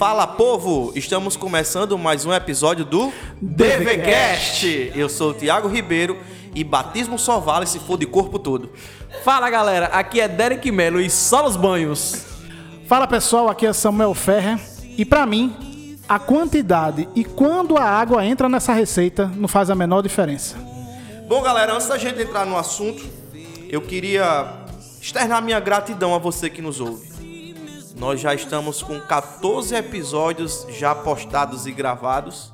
Fala povo, estamos começando mais um episódio do DVCast. Eu sou o Thiago Ribeiro e batismo só vale se for de corpo todo. Fala galera, aqui é Derek Melo e só os banhos. Fala pessoal, aqui é Samuel Ferrer e pra mim a quantidade e quando a água entra nessa receita não faz a menor diferença. Bom galera, antes da gente entrar no assunto, eu queria externar minha gratidão a você que nos ouve. Nós já estamos com 14 episódios já postados e gravados.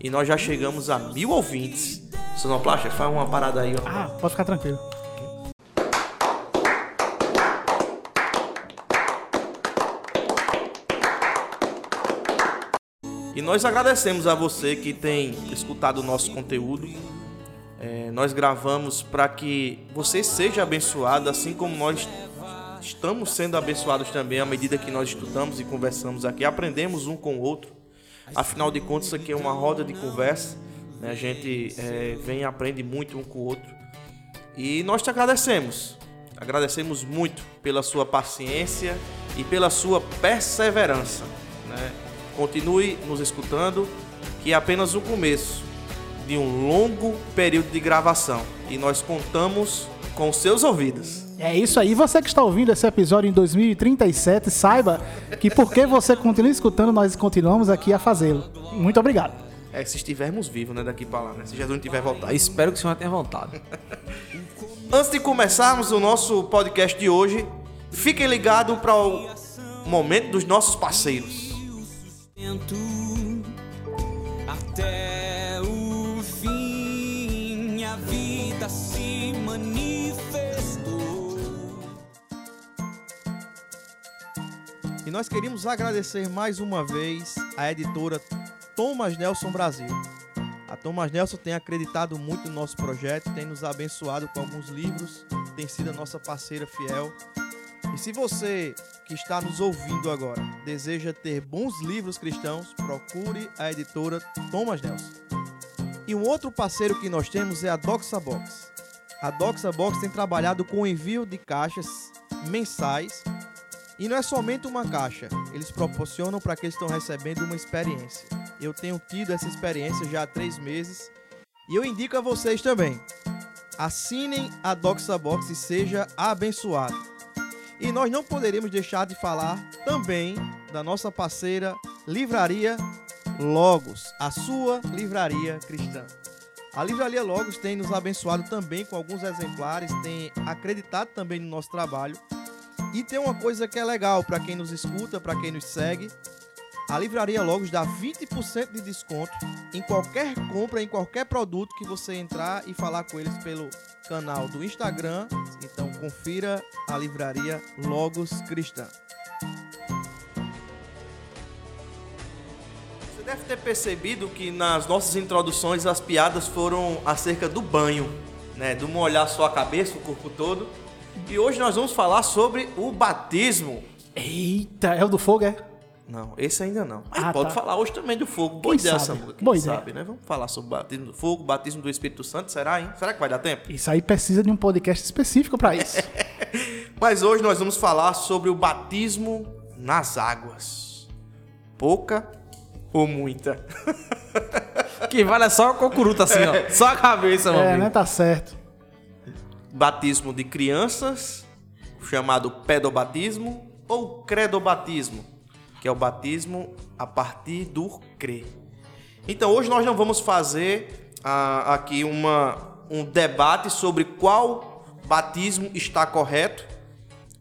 E nós já chegamos a mil ouvintes. Sonoplasta, faz uma parada aí. Ó. Ah, pode ficar tranquilo. E nós agradecemos a você que tem escutado o nosso conteúdo. É, nós gravamos para que você seja abençoado, assim como nós estamos sendo abençoados também à medida que nós estudamos e conversamos aqui, aprendemos um com o outro. Afinal de contas, isso aqui é uma roda de conversa. Né? A gente é, vem e aprende muito um com o outro. E nós te agradecemos. Agradecemos muito pela sua paciência e pela sua perseverança. Né? Continue nos escutando, que é apenas o começo de um longo período de gravação. E nós contamos com seus ouvidos. É isso aí. Você que está ouvindo esse episódio em 2037, saiba que porque você continua escutando, nós continuamos aqui a fazê-lo. Muito obrigado. É, se estivermos vivos, né, daqui para lá, né? Se Jesus não tiver voltado. Espero que o senhor tenha voltado. Antes de começarmos o nosso podcast de hoje, fiquem ligados para o momento dos nossos parceiros. Nós queríamos agradecer mais uma vez à editora Thomas Nelson Brasil. A Thomas Nelson tem acreditado muito no nosso projeto, tem nos abençoado com alguns livros, tem sido a nossa parceira fiel. E se você que está nos ouvindo agora deseja ter bons livros cristãos, procure a editora Thomas Nelson. E um outro parceiro que nós temos é a Doxa Box. A Doxa Box tem trabalhado com o envio de caixas mensais e não é somente uma caixa, eles proporcionam para que eles estão recebendo uma experiência. Eu tenho tido essa experiência já há três meses e eu indico a vocês também. Assinem a Doxa Box e seja abençoado. E nós não poderíamos deixar de falar também da nossa parceira Livraria Logos, a sua livraria cristã. A Livraria Logos tem nos abençoado também com alguns exemplares, tem acreditado também no nosso trabalho. E tem uma coisa que é legal para quem nos escuta, para quem nos segue. A Livraria Logos dá 20% de desconto em qualquer compra, em qualquer produto que você entrar e falar com eles pelo canal do Instagram. Então confira a Livraria Logos Cristã. Você deve ter percebido que nas nossas introduções as piadas foram acerca do banho, né? Do molhar sua cabeça, o corpo todo. E hoje nós vamos falar sobre o batismo. Eita, é o do fogo, é? Não, esse ainda não. Mas Ah, pode tá. falar hoje também do fogo. Boa ideia. Quem Boa ideia. sabe, né? Vamos falar sobre o batismo do fogo, batismo do Espírito Santo. Será, hein? Será que vai dar tempo? Isso aí precisa de um podcast específico para isso. Mas hoje nós vamos falar sobre o batismo nas águas. Pouca ou muita? Que vale é só a cocuruta assim, ó. Só a cabeça, meu é, né? Tá certo. Batismo de crianças, chamado pedobatismo, ou credobatismo, que é o batismo a partir do crer. Então hoje nós não vamos fazer ah, aqui uma, um debate sobre qual batismo está correto,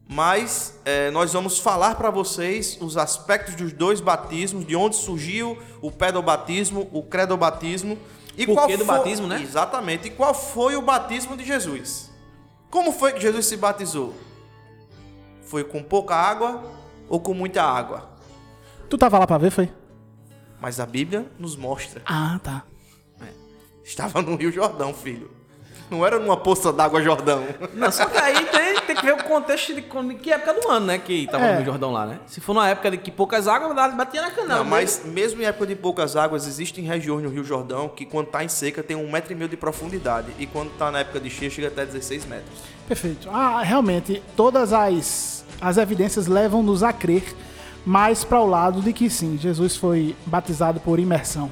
mas eh, nós vamos falar para vocês os aspectos dos dois batismos, de onde surgiu o pedobatismo, o credobatismo e Porquê qual do foi- batismo, né? Exatamente. E qual foi o batismo de Jesus? Como foi que Jesus se batizou? Foi com pouca água ou com muita água? Tu tava lá pra ver, foi? Mas a Bíblia nos mostra. Ah, tá. Estava no Rio Jordão, filho. Não era numa poça d'água Jordão. Não, só que aí tem, tem que ver o contexto de que época do ano, né? Que tava É. no Jordão lá, né? Se for numa época de que poucas águas, batia na canal. Não, mas mesmo em época de poucas águas, existem regiões no Rio Jordão que quando tá em seca tem um metro e meio de profundidade. E quando tá na época de cheia, chega até 16 metros. Perfeito. Ah, realmente, todas as as evidências levam-nos a crer mais para o lado de que sim, Jesus foi batizado por imersão.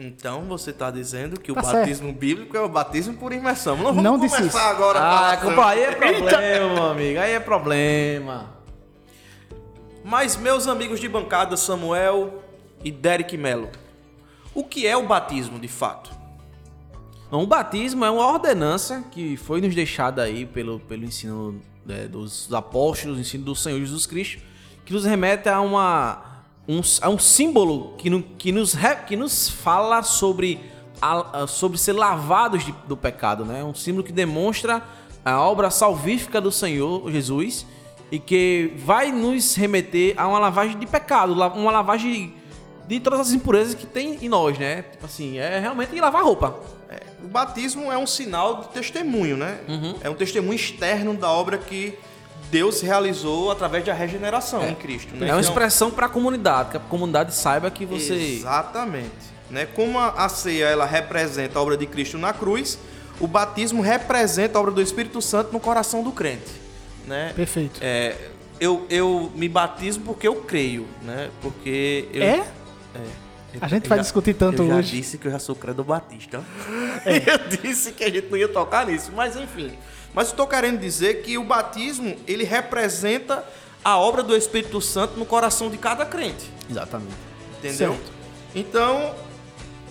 Então você está dizendo que o Tá batismo bíblico é o batismo por imersão. Não vamos Não disse começar isso. agora Ah, compa, aí é problema, meu amigo. Aí é problema. Mas, meus amigos de bancada, Samuel e Derek Mello, o que é o batismo de fato? Não, o batismo é uma ordenança que foi nos deixada aí pelo, pelo ensino né, dos apóstolos, ensino do Senhor Jesus Cristo, que nos remete a, uma, um, a um símbolo que, no- que, nos, que nos fala sobre, a- sobre ser lavados de- do pecado, né? Um símbolo que demonstra a obra salvífica do Senhor Jesus e que vai nos remeter a uma lavagem de pecado, uma lavagem de todas as impurezas que tem em nós, né? Tipo assim, é realmente lavar roupa. É, o batismo é um sinal de testemunho, né? Uhum. É um testemunho externo da obra que Deus realizou através da regeneração em Cristo. Né? É uma Então- expressão para a comunidade, que a comunidade saiba que você. Exatamente. Né? Como a, ceia ela representa a obra de Cristo na cruz, o batismo representa a obra do Espírito Santo no coração do crente. Né? Perfeito. É, eu, eu me batismo porque eu creio, né? Porque eu, É? Eu- A gente eu vai já- discutir tanto eu já hoje. disse que eu já sou credo batista. É. Eu disse que a gente não ia tocar nisso, mas enfim. Mas eu estou querendo dizer que o batismo ele representa a obra do Espírito Santo no coração de cada crente. Exatamente. Entendeu? Certo. Então,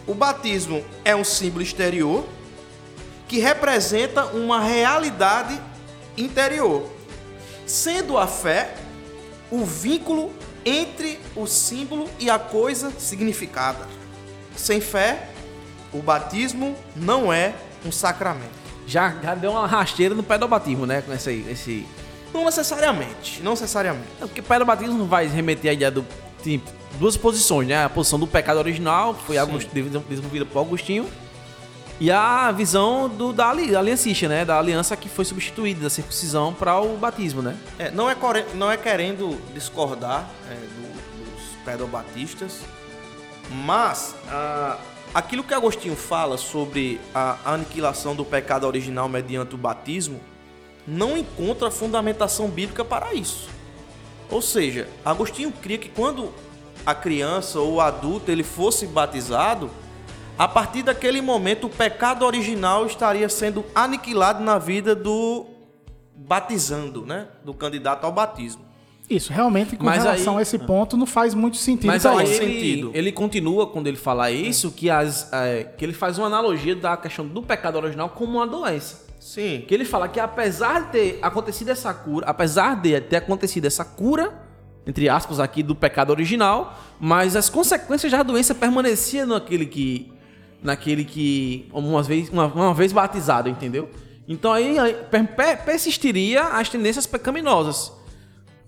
o batismo é um símbolo exterior que representa uma realidade interior, sendo a fé o vínculo entre o símbolo e a coisa significada. Sem fé, o batismo não é um sacramento. Já, já deu uma rasteira no pé do batismo, né? Com esse. esse... Não necessariamente, não necessariamente. Não, porque pé do batismo não vai remeter à ideia do. Tipo, duas posições, né? A posição do pecado original, que foi desenvolvida por Agostinho, e a visão do, da ali- aliancista, né? Da aliança que foi substituída, da circuncisão, para o batismo, né? É, não, é não é querendo discordar é, do- dos pedobatistas, mas aquilo que Agostinho fala sobre a aniquilação do pecado original mediante o batismo não encontra fundamentação bíblica para isso. Ou seja, Agostinho cria que quando a criança ou o adulto ele fosse batizado, a partir daquele momento o pecado original estaria sendo aniquilado na vida do batizando, né? Do candidato ao batismo. Isso, realmente, com Mas relação aí- a esse ponto, não faz muito sentido. Mas pra aí ele. sentido. ele continua quando ele fala isso, que, as, é, que ele faz uma analogia da questão do pecado original como uma doença. Sim. Que ele fala que apesar de ter acontecido essa cura, apesar de ter acontecido essa cura, entre aspas, aqui do pecado original, mas as consequências da doença permaneciam naquele que. Naquele que. Uma vez, uma, uma vez batizado, entendeu? Então aí aí per- per- persistiria as tendências pecaminosas.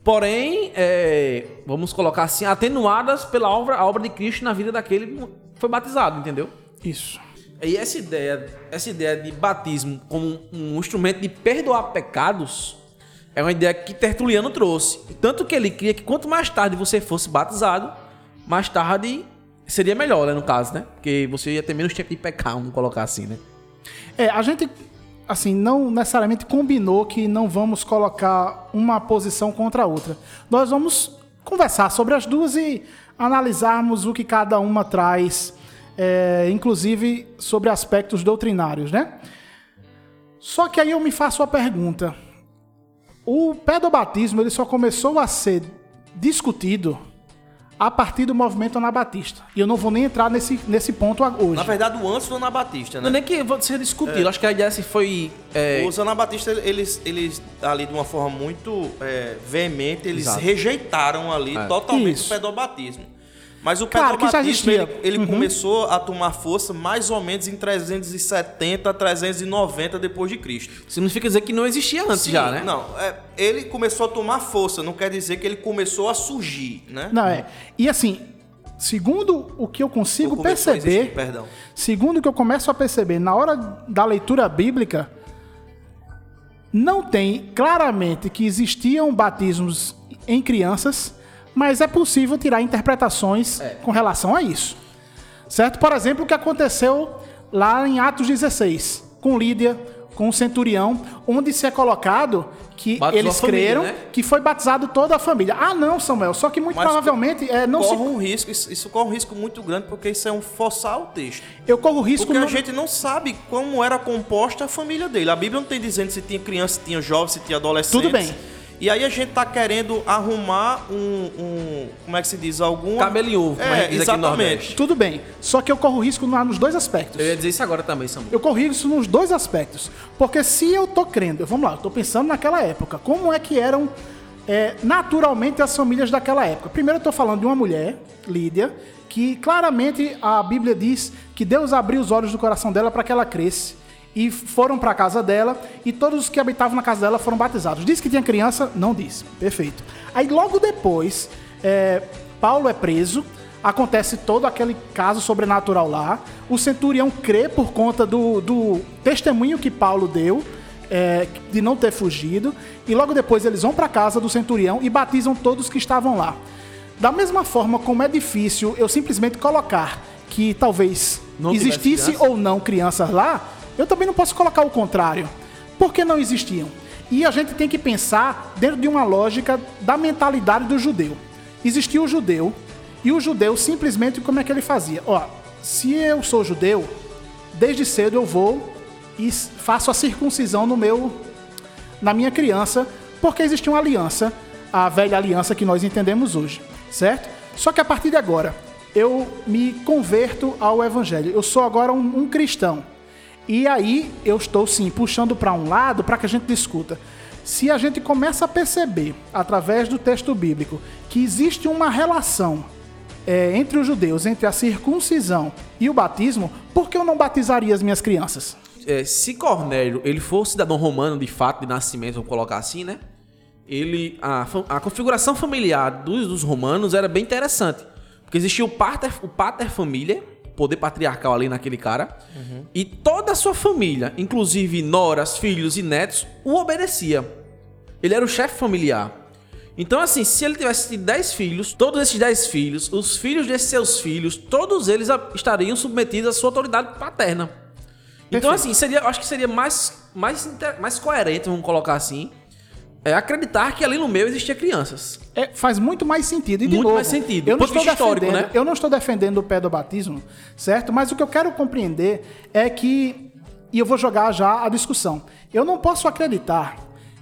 Porém, é, vamos colocar assim, atenuadas pela obra, a obra de Cristo na vida daquele que foi batizado, entendeu? Isso. E essa ideia, essa ideia de batismo como um instrumento de perdoar pecados é uma ideia que Tertuliano trouxe. Tanto que ele cria que quanto mais tarde você fosse batizado, mais tarde seria melhor, né, no caso, né? Porque você ia ter menos tempo de pecar, vamos colocar assim, né? É, a gente, assim, não necessariamente combinou que não vamos colocar uma posição contra a outra. Nós vamos conversar sobre as duas e analisarmos o que cada uma traz, é, inclusive sobre aspectos doutrinários, né? Só que aí eu me faço a pergunta: o pedobatismo ele só começou a ser discutido a partir do movimento anabatista. E eu não vou nem entrar nesse, nesse ponto hoje. Na verdade, o antes do Anabatista, Não é né? nem que vou ser discutido, acho que a ideia se foi. é, Os anabatistas, eles, eles ali de uma forma muito é, veemente, eles Exato. rejeitaram ali É. totalmente Isso. o pedobatismo. Mas o Claro existia. ele, ele começou a tomar força mais ou menos em 370, 390 depois de Cristo. significa dizer que não existia antes Sim, já, né? Não, é, ele começou a tomar força, não quer dizer que ele começou a surgir, né? Não, é. E assim, segundo o que eu consigo a perceber, existir, perdão. segundo o que eu começo a perceber na hora da leitura bíblica, não tem claramente que existiam batismos em crianças, mas é possível tirar interpretações com relação a isso. Certo? Por exemplo, o que aconteceu lá em Atos 16, com Lídia, com o centurião, onde se é colocado que Batizou eles família, creram né? que foi batizado toda a família. Ah, não, Samuel, só que muito Mas provavelmente é, não se, corre um risco, isso, isso corre um risco muito grande, porque isso é um forçar o texto. eu corro risco Porque a gente não sabe como era composta a família dele. A Bíblia não tem dizendo se tinha criança, se tinha jovem, se tinha adolescente. Tudo bem. E aí a gente tá querendo arrumar um, um- como é que se diz, algum... Cabelo em ovo, É, exatamente. Nordeste. Tudo bem. Só que eu corro risco nos dois aspectos. Eu ia dizer isso agora também, Samuel. Eu corrijo isso nos dois aspectos. Porque se eu tô crendo, vamos lá, eu tô pensando naquela época, como é que eram é, naturalmente as famílias daquela época? Primeiro eu tô falando de uma mulher, Lídia, que claramente a Bíblia diz que Deus abriu os olhos do coração dela para que ela cresce. E foram para a casa dela, e todos os que habitavam na casa dela foram batizados. Diz que tinha criança? Não diz. Perfeito. Aí logo depois, é, Paulo é preso, acontece todo aquele caso sobrenatural lá. O centurião crê por conta do, do testemunho que Paulo deu, é, de não ter fugido. E logo depois eles vão para a casa do centurião e batizam todos que estavam lá. Da mesma forma como é difícil eu simplesmente colocar que talvez Não existisse ou não crianças lá, eu também não posso colocar o contrário. Por que não existiam? E a gente tem que pensar dentro de uma lógica da mentalidade do judeu. Existia o judeu, e o judeu simplesmente como é que ele fazia? Ó, se eu sou judeu, desde cedo eu vou e faço a circuncisão no meu na minha criança, porque existia uma aliança, a velha aliança que nós entendemos hoje, certo? Só que a partir de agora, eu me converto ao evangelho. Eu sou agora um, um cristão. E aí eu estou sim puxando para um lado para que a gente discuta. Se a gente começa a perceber, através do texto bíblico, que existe uma relação é, entre os judeus, entre a circuncisão e o batismo, por que eu não batizaria as minhas crianças? É, se Cornélio ele for cidadão romano de fato, de nascimento, vamos colocar assim, né? Ele, a, a configuração familiar dos, dos romanos era bem interessante. Porque existia o pater, o pater família, poder patriarcal ali naquele cara, e toda a sua família, inclusive noras, filhos e netos, o obedecia. Ele era o chefe familiar. Então, assim, se ele tivesse 10 filhos, todos esses 10 filhos, os filhos desses seus filhos, todos eles estariam submetidos à sua autoridade paterna. Então, Perfeito. assim, seria, acho que seria mais, mais, mais coerente, vamos colocar assim, é acreditar que ali no meio existia crianças. É, faz muito mais sentido. E de Muito novo, mais sentido. Eu Do não, estou defendendo, né? eu não estou defendendo o pedobatismo, certo? Mas o que eu quero compreender é que, e eu vou jogar já a discussão, eu não posso acreditar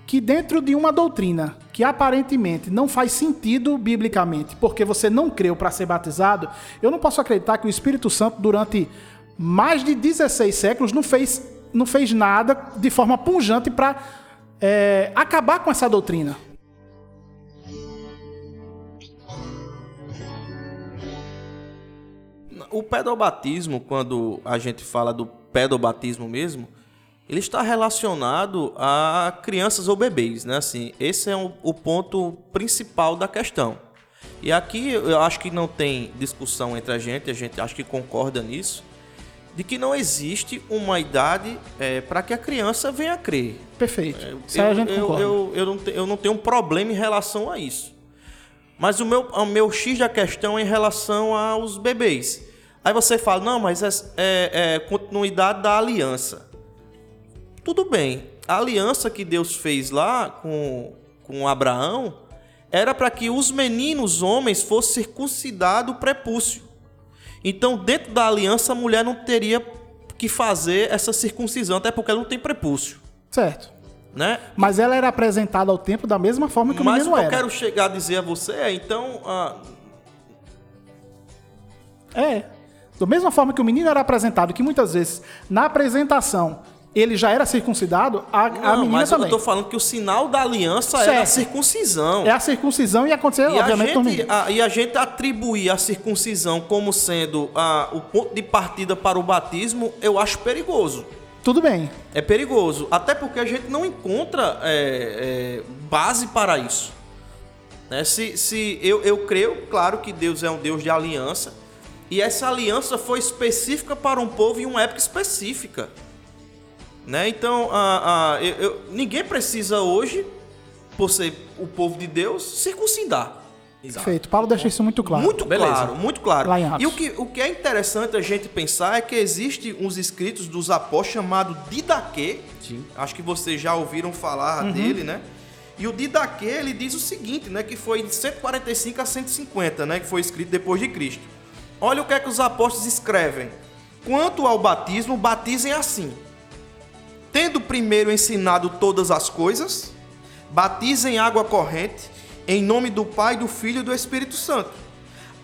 que dentro de uma doutrina que aparentemente não faz sentido biblicamente, porque você não creu para ser batizado, eu não posso acreditar que o Espírito Santo durante mais de 16 séculos não fez, não fez nada de forma punjante para acabar com essa doutrina. O pedobatismo, quando a gente fala do pedobatismo mesmo, ele está relacionado a crianças ou bebês, né? Assim, esse é o, o ponto principal da questão. E aqui eu acho que não tem discussão entre a gente, a gente acho que concorda nisso, de que não existe uma idade para que a criança venha a crer. Perfeito. Isso aí a gente eu, eu, eu, não te- eu não tenho um problema em relação a isso. Mas o meu, o meu X da questão é em relação aos bebês. Aí você fala, não, mas é, é- é continuidade da aliança. Tudo bem. A aliança que Deus fez lá com, com Abraão era para que os meninos homens fossem circuncidados o prepúcio. Então, dentro da aliança, a mulher não teria que fazer essa circuncisão, até porque ela não tem prepúcio. Certo. Né? Mas ela era apresentada ao tempo da mesma forma que o Mas o menino que eu era. quero chegar a dizer a você é, então, ah, É. Da mesma forma que o menino era apresentado, que muitas vezes na apresentação ele já era circuncidado, a, a não, menina mas também. eu tô falando que o sinal da aliança Certo. era a circuncisão. É a circuncisão e aconteceu, E a, obviamente, o gente, a- e a gente atribuir a circuncisão como sendo ah, o ponto de partida para o batismo, eu acho perigoso. Tudo bem. É perigoso. Até porque a gente não encontra é, é, base para isso. Né? Se, se eu, eu creio, claro que Deus é um Deus de aliança. E essa aliança foi específica para um povo em uma época específica. Né? Então, ah, ah, eu- eu- ninguém precisa hoje, por ser o povo de Deus, circuncidar. Perfeito. Paulo deixa isso muito claro. Muito Beleza. claro, muito claro. E o que, o que é interessante a gente pensar é que existe uns escritos dos apóstolos chamado Didaquê. Sim. Acho que vocês já ouviram falar Uhum. dele, né? E o Didaquê, ele diz o seguinte, né, que foi de 145 a 150, né, que foi escrito depois de Cristo. Olha o que é que os apóstolos escrevem. Quanto ao batismo, batizem assim: tendo primeiro ensinado todas as coisas, batizem água corrente em nome do Pai, do Filho e do Espírito Santo.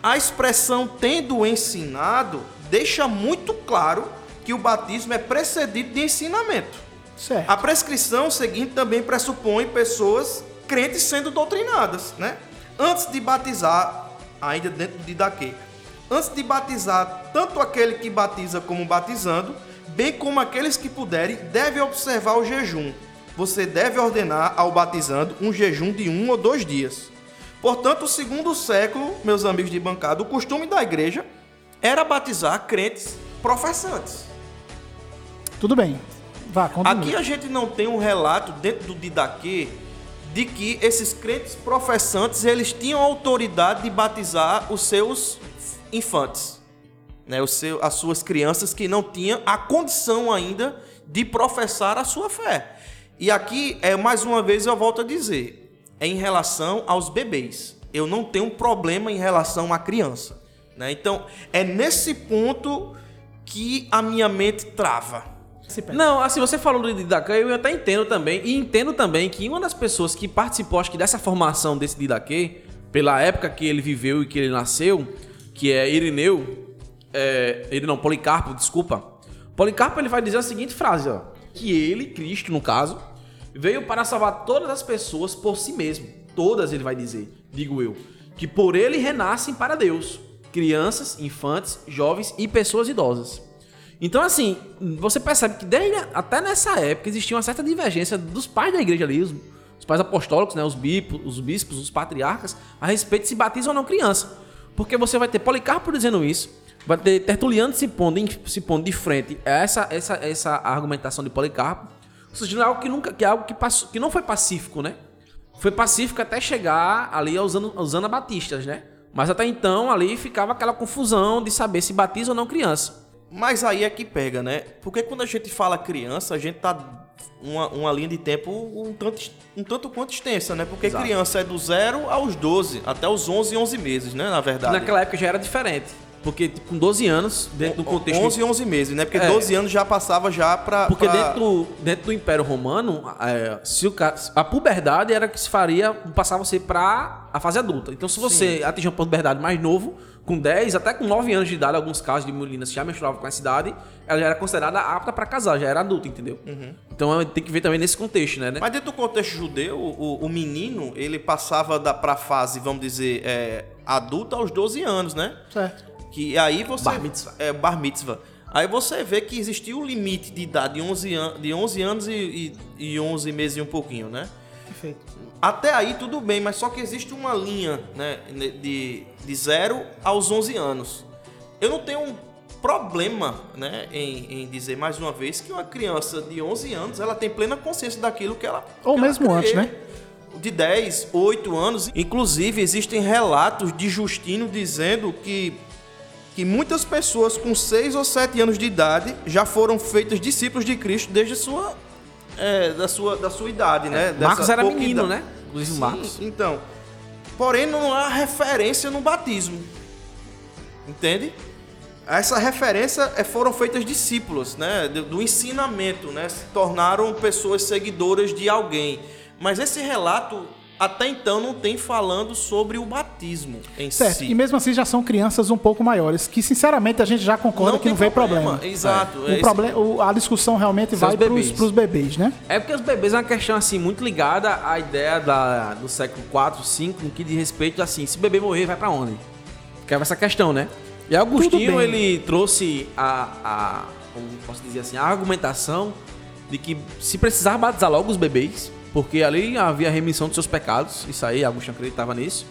A expressão tendo ensinado deixa muito claro que o batismo é precedido de ensinamento. Certo. A prescrição seguinte também pressupõe pessoas crentes sendo doutrinadas, né? Antes de batizar, ainda dentro de Daquê, antes de batizar tanto aquele que batiza como batizando, bem como aqueles que puderem, deve observar o jejum. Você deve ordenar ao batizando um jejum de um ou dois dias. Portanto, segundo o século, meus amigos de bancada, o costume da igreja era batizar crentes professantes. Tudo bem. Vá, continue. Aqui a gente não tem um relato dentro do Didaquê de que esses crentes professantes eles tinham autoridade de batizar os seus infantes, né, os seu, as suas crianças que não tinham a condição ainda de professar a sua fé. E aqui é mais uma vez eu volto a dizer, é em relação aos bebês. Eu não tenho um problema em relação à criança, né? Então é nesse ponto que a minha mente trava. Não, assim, você falou do Didaquê, eu até entendo também. E entendo também que uma das pessoas que participou, acho que dessa formação desse Didaquê, pela época que ele viveu e que ele nasceu, que é Irineu, é, ele não, Policarpo, desculpa. Policarpo ele vai dizer a seguinte frase, ó. Que ele, Cristo no caso, veio para salvar todas as pessoas por si mesmo. Todas ele vai dizer, digo eu. Que por ele renascem para Deus. Crianças, infantes, jovens e pessoas idosas. Então, assim, você percebe que desde, até nessa época existia uma certa divergência dos pais da igreja ali, os, os pais apostólicos, né, os, bispos, os bispos, os patriarcas, a respeito de se batiza ou não criança. Porque você vai ter Policarpo dizendo isso, Tertuliano se pondo, se pondo de frente a essa, essa, essa argumentação de Policarpo, sugerindo algo que nunca, que é algo que, passou, que não foi pacífico, né? Foi pacífico até chegar ali aos, aos anabatistas, né? Mas até então ali ficava aquela confusão de saber se batiza ou não criança. Mas aí é que pega, né? Porque quando a gente fala criança, a gente tá uma, uma linha de tempo um tanto, um tanto quanto extensa, né? Porque Exato. criança é do 0 aos 12, até os 11 e 11 meses, né? Na verdade. Naquela época já era diferente. Porque tipo, com 12 anos, dentro do contexto. 11 e 11 meses, né? Porque É. 12 anos já passava já pra... Porque pra- dentro, do- dentro do Império Romano, é, se o a puberdade era que se faria, passava você para a fase adulta. Então, se você atingir uma puberdade mais novo, com 10, até com 9 anos de idade, alguns casos de meninas que já menstruavam com essa idade, ela já era considerada apta para casar, já era adulta, entendeu? Então, é, tem que ver também nesse contexto, né? né? Mas dentro do contexto judeu, o, o menino, ele passava da, pra fase, vamos dizer, é, adulta aos 12 anos, né? Certo. Que aí você. Bar mitzvah. É, bar mitzvah. Aí você vê que existia o limite de idade de 11, an de 11 anos e, e, e 11 meses e um pouquinho, né? Perfeito. Até aí tudo bem, mas só que existe uma linha, né? De, de 0 aos 11 anos. Eu não tenho um problema, né? Em, em dizer mais uma vez que uma criança de 11 anos ela tem plena consciência daquilo que ela. Ou que ela mesmo crê. antes, né? De 10, 8 anos. Inclusive, existem relatos de Justino dizendo que que muitas pessoas com 6 ou 7 anos de idade já foram feitas discípulos de Cristo desde sua, é, da, sua, da sua idade, né? Dessa Marcos era menino, idade. né? Inclusive Sim, Marcos. Então, porém não há referência no batismo. Entende? Essa referência é, foram feitas discípulos, né? Do, do ensinamento, né? Se tornaram pessoas seguidoras de alguém. Mas esse relato até então não tem falando sobre o batismo em Certo. si. E mesmo assim já são crianças um pouco maiores, que sinceramente a gente já concorda que tem não vem problema. Exato. O Esse- problema, o- a discussão realmente São vai para os bebês, né? É porque os bebês é uma questão assim muito ligada à ideia da, do século 4, 5, no que diz respeito assim, se o bebê morrer, vai pra onde? Que é essa questão, né? E Agostinho, ele trouxe a, a como posso dizer assim, a argumentação de que se precisar batizar logo os bebês, porque ali havia remissão dos seus pecados, isso aí, Agostinho acreditava nisso.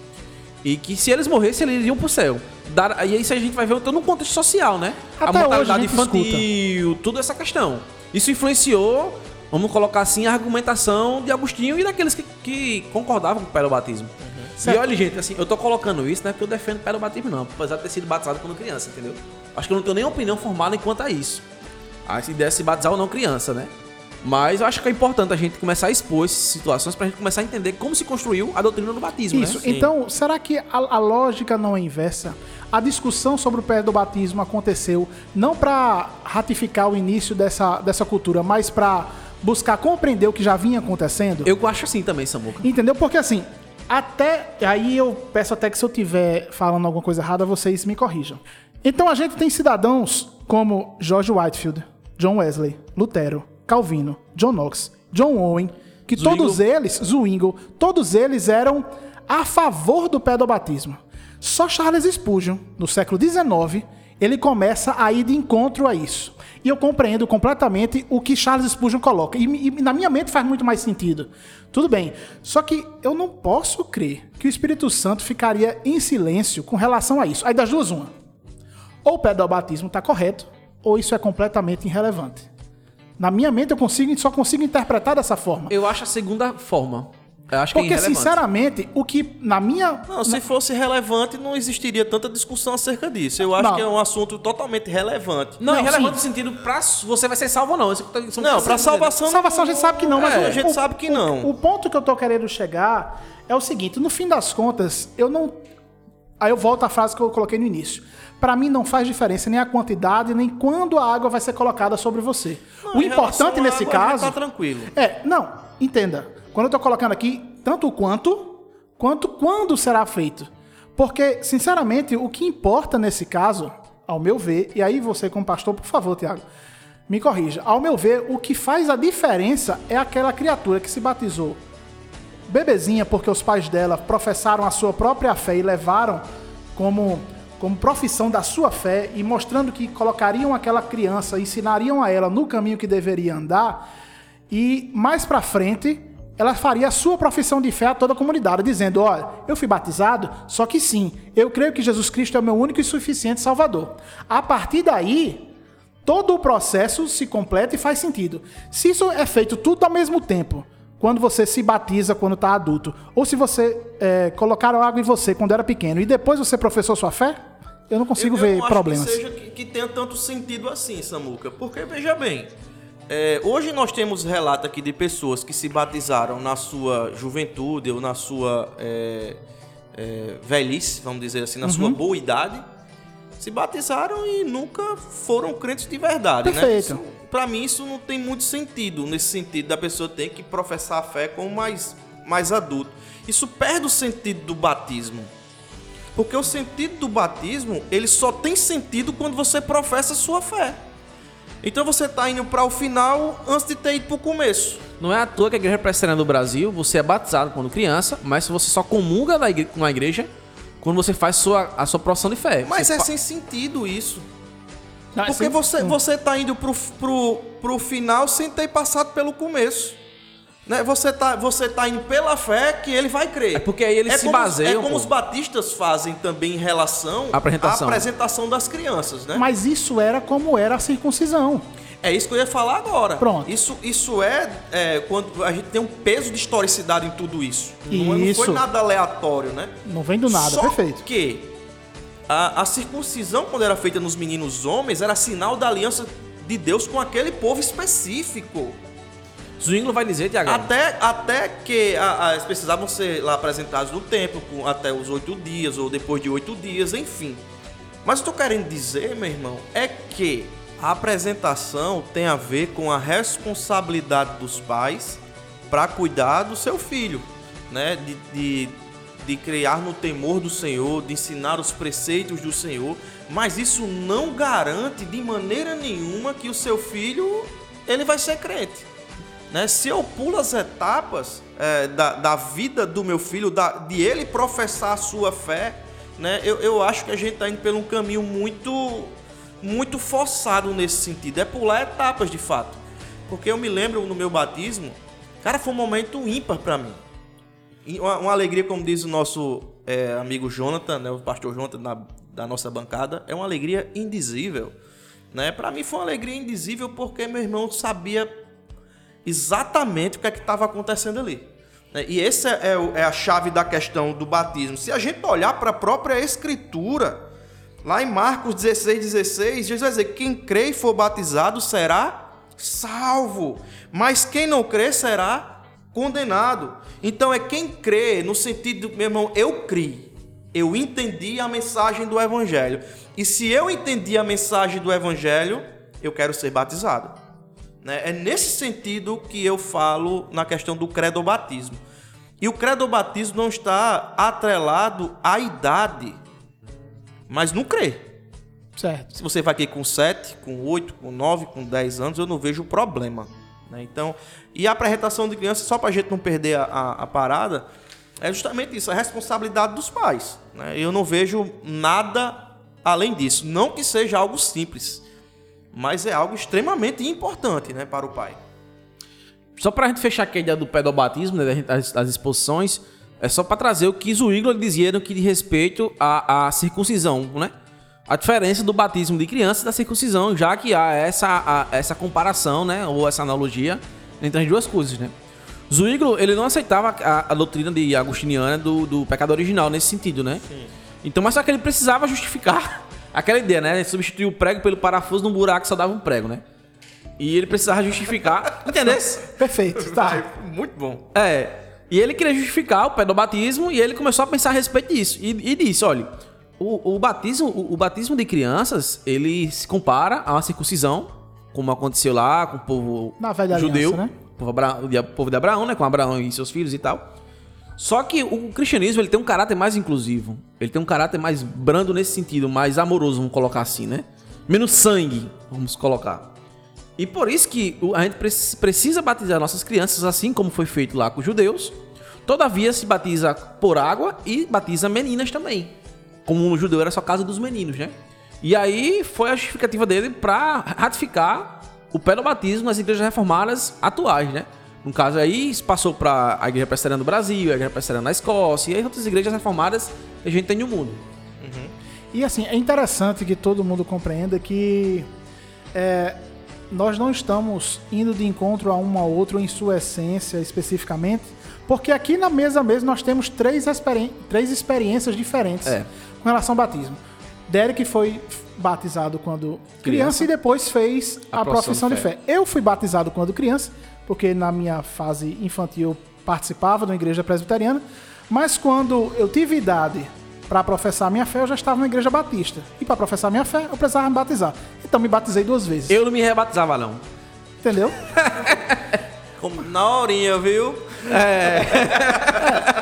E que se eles morressem, eles iriam pro céu. Dar, e isso a gente vai ver todo no contexto social, né? Até a hoje a mortalidade infantil, tudo essa questão. Isso influenciou, vamos colocar assim, a argumentação de Agostinho e daqueles que, que concordavam com o perobatismo. E Certo. olha, gente, assim, eu tô colocando isso, não é porque eu defendo o perobatismo, não, apesar de ter sido batizado quando criança, entendeu? Acho que eu não tenho nem opinião formada quanto a isso. A ideia é se batizar ou não criança, né? Mas eu acho que é importante a gente começar a expor essas situações pra gente começar a entender como se construiu a doutrina do batismo, Isso. né? Então, será que a, a lógica não é inversa? A discussão sobre o pé do batismo aconteceu não para ratificar o início dessa, dessa cultura, mas para buscar compreender o que já vinha acontecendo? Eu acho assim também, Samuca. Entendeu? Porque assim, até. Aí eu peço até que se eu estiver falando alguma coisa errada, vocês me corrijam. Então a gente tem cidadãos como George Whitefield, John Wesley, Lutero, Calvino, John Knox, John Owen, que Zwingli. todos eles, Zwingle, todos eles eram a favor do pedobatismo. Só Charles Spurgeon, no século XIX, ele começa a ir de encontro a isso. E eu compreendo completamente o que Charles Spurgeon coloca. E, e na minha mente faz muito mais sentido. Tudo bem. Só que eu não posso crer que o Espírito Santo ficaria em silêncio com relação a isso. Aí das duas, uma. Ou o pedobatismo está correto, ou isso é completamente irrelevante. Na minha mente eu consigo, só consigo interpretar dessa forma. Eu acho a segunda forma. Eu acho que é Porque, sinceramente, o que na minha. Não, se fosse relevante, não existiria tanta discussão acerca disso. Eu acho Não. que é um assunto totalmente relevante. Não, Não, irrelevante sim. no sentido pra você vai ser salvo ou não. Não, pra salvação. Salvação a gente sabe que não, mas É, o- a gente o- sabe que o- não. O ponto que eu tô querendo chegar é o seguinte: no fim das contas, eu não. Aí eu volto à frase que eu coloquei no início. Pra mim não faz diferença nem a quantidade, nem quando a água vai ser colocada sobre você. Não, o importante nesse água, caso. Tá tranquilo. É, não, entenda. Quando eu tô colocando aqui, tanto o quanto, quanto quando será feito. Porque, sinceramente, o que importa nesse caso, ao meu ver, e aí você como pastor, por favor, Tiago, me corrija. Ao meu ver, o que faz a diferença é aquela criatura que se batizou bebezinha porque os pais dela professaram a sua própria fé e levaram como, como profissão da sua fé e mostrando que colocariam aquela criança, ensinariam a ela no caminho que deveria andar e mais pra frente ela faria a sua profissão de fé a toda a comunidade, dizendo: Olha, eu fui batizado, só que sim, eu creio que Jesus Cristo é o meu único e suficiente Salvador. A partir daí, todo o processo se completa e faz sentido. Se isso é feito tudo ao mesmo tempo, quando você se batiza quando está adulto, ou se você é, colocaram água em você quando era pequeno e depois você professou sua fé, eu não consigo eu, ver eu não problemas. Acho que, seja que, que tenha tanto sentido assim, Samuca. Porque, veja bem, é, hoje nós temos relato aqui de pessoas que se batizaram na sua juventude ou na sua é, é, velhice, vamos dizer assim, na sua Uhum. boa idade, se batizaram e nunca foram crentes de verdade, Perfeito. né? Pra mim isso não tem muito sentido, nesse sentido da pessoa ter que professar a fé como mais, mais adulto. Isso perde o sentido do batismo. Porque o sentido do batismo, ele só tem sentido quando você professa a sua fé. Então você tá indo para o final antes de ter ido pro começo. Não é à toa que a igreja presbiteriana do Brasil, você é batizado quando criança, mas você só comunga na igre- com a igreja quando você faz sua, a sua profissão de fé. Mas Você é fa- sem sentido isso. Ah, Porque sim. você, você tá indo pro, pro, pro final sem ter passado pelo começo. Né? Você, tá, você tá indo pela fé que ele vai crer. É porque aí eles se como, baseiam, É como pô. os batistas fazem também em relação Apresentação. à apresentação das crianças, né? Mas isso era como era a circuncisão. É isso que eu ia falar agora. Pronto. Isso, isso é, é, quando a gente tem um peso de historicidade em tudo isso. Não, é- não Isso. foi nada aleatório, né? Não vem do nada, Só perfeito. que a, a circuncisão, quando era feita nos meninos homens, era sinal da aliança de Deus com aquele povo específico. Zwingli vai dizer, Tiago. Até, até que a- a- eles precisavam ser lá apresentados no templo com até os oito dias ou depois de oito dias, enfim. Mas eu tô querendo dizer, meu irmão, é que a apresentação tem a ver com a responsabilidade dos pais para cuidar do seu filho, né? De, de, de criar no temor do Senhor, de ensinar os preceitos do Senhor, mas isso não garante de maneira nenhuma que o seu filho ele vai ser crente né? Se eu pulo as etapas é, da, da vida do meu filho, da, de ele professar a sua fé, né? Eu, eu acho que a gente está indo por um caminho muito, muito forçado nesse sentido. É pular etapas, de fato. Porque eu me lembro no meu batismo, cara, foi um momento ímpar para mim. Uma, uma alegria, como diz o nosso é, amigo Jonathan, né, o pastor Jonathan da, da nossa bancada, é uma alegria indizível. Né? Para mim foi uma alegria indizível porque meu irmão sabia exatamente o que é estava acontecendo ali. né? E essa é, o- é a chave da questão do batismo. Se a gente olhar para a própria Escritura, lá em Marcos 16, 16, Jesus vai dizer: quem crê e for batizado será salvo. Mas quem não crê será condenado. Então é quem crê no sentido, meu irmão, eu criei. Eu entendi a mensagem do evangelho. E se eu entendi a mensagem do evangelho, eu quero ser batizado. Né? É nesse sentido que eu falo na questão do credobatismo. E o credobatismo não está atrelado à idade, mas no crer. Certo. Se você vai aqui com 7, com 8, com 9, com 10 anos, eu não vejo problema. Né? Então, e a apresentação de criança, só para a gente não perder a, a, a, parada, é justamente isso, a responsabilidade dos pais. Né? Eu não vejo nada além disso. Não que seja algo simples, mas é algo extremamente importante né, para o pai. Só pra gente fechar aqui a ideia do pedobatismo, né, das, das exposições, é só para trazer o que Zuíglo dizia no que diz respeito à, à circuncisão, né? A diferença do batismo de criança e da circuncisão, já que há essa, a, essa comparação, né, ou essa analogia entre as duas coisas, né? Zuíglo, ele não aceitava a, a doutrina de agustiniana do, do pecado original nesse sentido, né? Sim. Então, mas só que ele precisava justificar aquela ideia, né? Ele substituiu o prego pelo parafuso num buraco que só dava um prego, né? E ele precisava justificar. Entendeu? Perfeito, tá. Muito bom. É. E ele queria justificar o pedobatismo e ele começou a pensar a respeito disso. E, e disse: olha, o, o batismo, o, o, batismo de crianças, ele se compara a uma circuncisão, como aconteceu lá com o povo Na velha judeu, aliança, né? povo Abra, o povo de Abraão, né? Com Abraão e seus filhos e tal. Só que o cristianismo ele tem um caráter mais inclusivo. Ele tem um caráter mais brando nesse sentido, mais amoroso, vamos colocar assim, né? Menos sangue, vamos colocar. E por isso que a gente precisa batizar nossas crianças assim como foi feito lá com os judeus. Todavia se batiza por água e batiza meninas também. Como no judeu era só casa dos meninos, né? E aí foi a justificativa dele para ratificar o pedobatismo nas igrejas reformadas atuais, né? No caso aí, passou para a Igreja Presbiteriana do Brasil, a Igreja Presbiteriana na Escócia e as outras igrejas reformadas que a gente tem no mundo. Uhum. E assim, é interessante que todo mundo compreenda que é, nós não estamos indo de encontro a um ao outro em sua essência especificamente, porque aqui na mesa mesmo nós temos três, experi três experiências diferentes é. com relação ao batismo. Derek foi batizado quando criança, criança e depois fez a, a profissão de fé. de fé. Eu fui batizado quando criança, porque na minha fase infantil eu participava da igreja presbiteriana, mas quando eu tive idade para professar minha fé, eu já estava na igreja batista. E para professar minha fé, eu precisava me batizar. Então me batizei duas vezes. Eu não me rebatizava, não. Entendeu? Como na horinha, viu? É.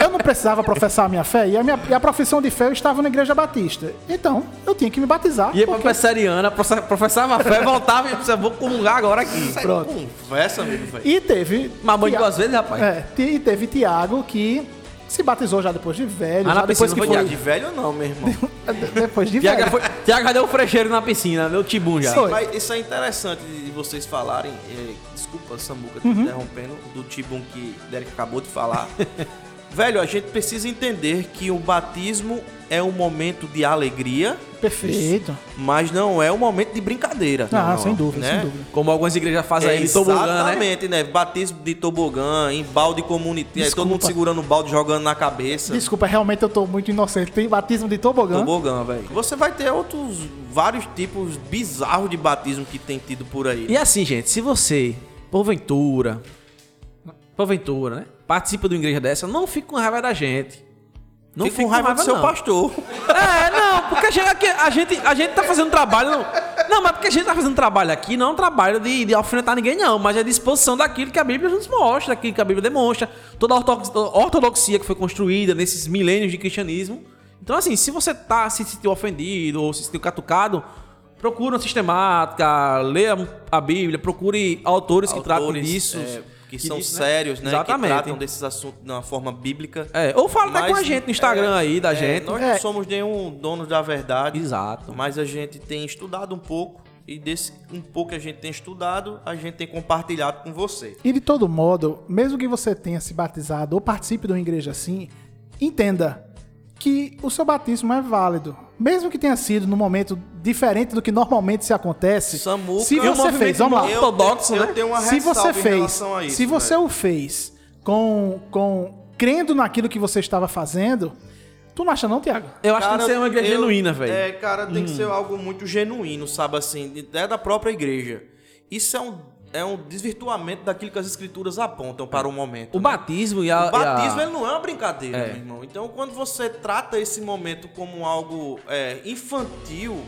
Eu não precisava professar a minha fé e a, minha, e a profissão de fé eu estava na igreja batista. Então, eu tinha que me batizar. Ia porque... pra Presbiteriana, professava a fé, voltava e disse, vou comungar agora aqui. Pronto. Conversa, amigo, velho. E teve... Mamãe duas vezes, rapaz? É, e teve Tiago que se batizou já depois de velho. Ah, na depois que foi, foi de velho não, meu irmão. depois de Tiago velho. Foi, Tiago já deu frecheiro na piscina, deu tibum já. Sim, mas isso é interessante de vocês falarem. É, desculpa, Samuca, uhum. interrompendo, do tibum que Derek acabou de falar. velho, a gente precisa entender que o batismo é um momento de alegria. Perfeito. Mas não é um momento de brincadeira. Ah, não, sem dúvida, né? sem dúvida. Como algumas igrejas fazem é, aí tobogã, né? Exatamente, né? Batismo de tobogã, em balde comunitário, todo mundo segurando o balde, jogando na cabeça. Desculpa, realmente eu tô muito inocente. Tem batismo de tobogã? Tobogã, velho. Você vai ter outros, vários tipos bizarros de batismo que tem tido por aí. E assim, gente, se você, porventura, porventura, né? Participa de uma igreja dessa, não fique com raiva da gente. Não fique com raiva, do seu não. pastor. É, não, porque a gente, a gente, a gente tá fazendo trabalho. Não, não, mas porque a gente tá fazendo trabalho aqui, não é um trabalho de, de alfinetar ninguém, não, mas é de exposição daquilo que a Bíblia nos mostra, daquilo que a Bíblia demonstra, toda a ortodoxia que foi construída nesses milênios de cristianismo. Então, assim, se você tá se sentiu ofendido ou se sentiu catucado, procure uma sistemática, leia a Bíblia, procure autores, autores que tratem disso. É que, são diz, né? sérios, né? Exatamente. Que tratam desses assuntos de uma forma bíblica. É, ou fala até com a gente no Instagram é, aí da é, gente. Nós é. não somos nenhum dono da verdade. Exato. Mas a gente tem estudado um pouco e desse um pouco que a gente tem estudado, a gente tem compartilhado com você. E de todo modo, mesmo que você tenha se batizado ou participe de uma igreja assim, entenda que o seu batismo é válido. Mesmo que tenha sido num momento diferente do que normalmente se acontece. Samuca, se você fez, vamos lá. Ortodoxo, eu, né? Eu tenho uma se você fez, isso, se você velho. o fez com com crendo naquilo que você estava fazendo, tu não acha não, Tiago? Eu acho cara, que tem que ser uma igreja eu, genuína, velho. É, cara, tem hum. que ser algo muito genuíno, sabe assim, é da própria igreja. isso é um, é um desvirtuamento daquilo que as escrituras apontam para o momento. O né? batismo e a. O batismo a- ele não é uma brincadeira, É. meu irmão. Então, quando você trata esse momento como algo é, infantil,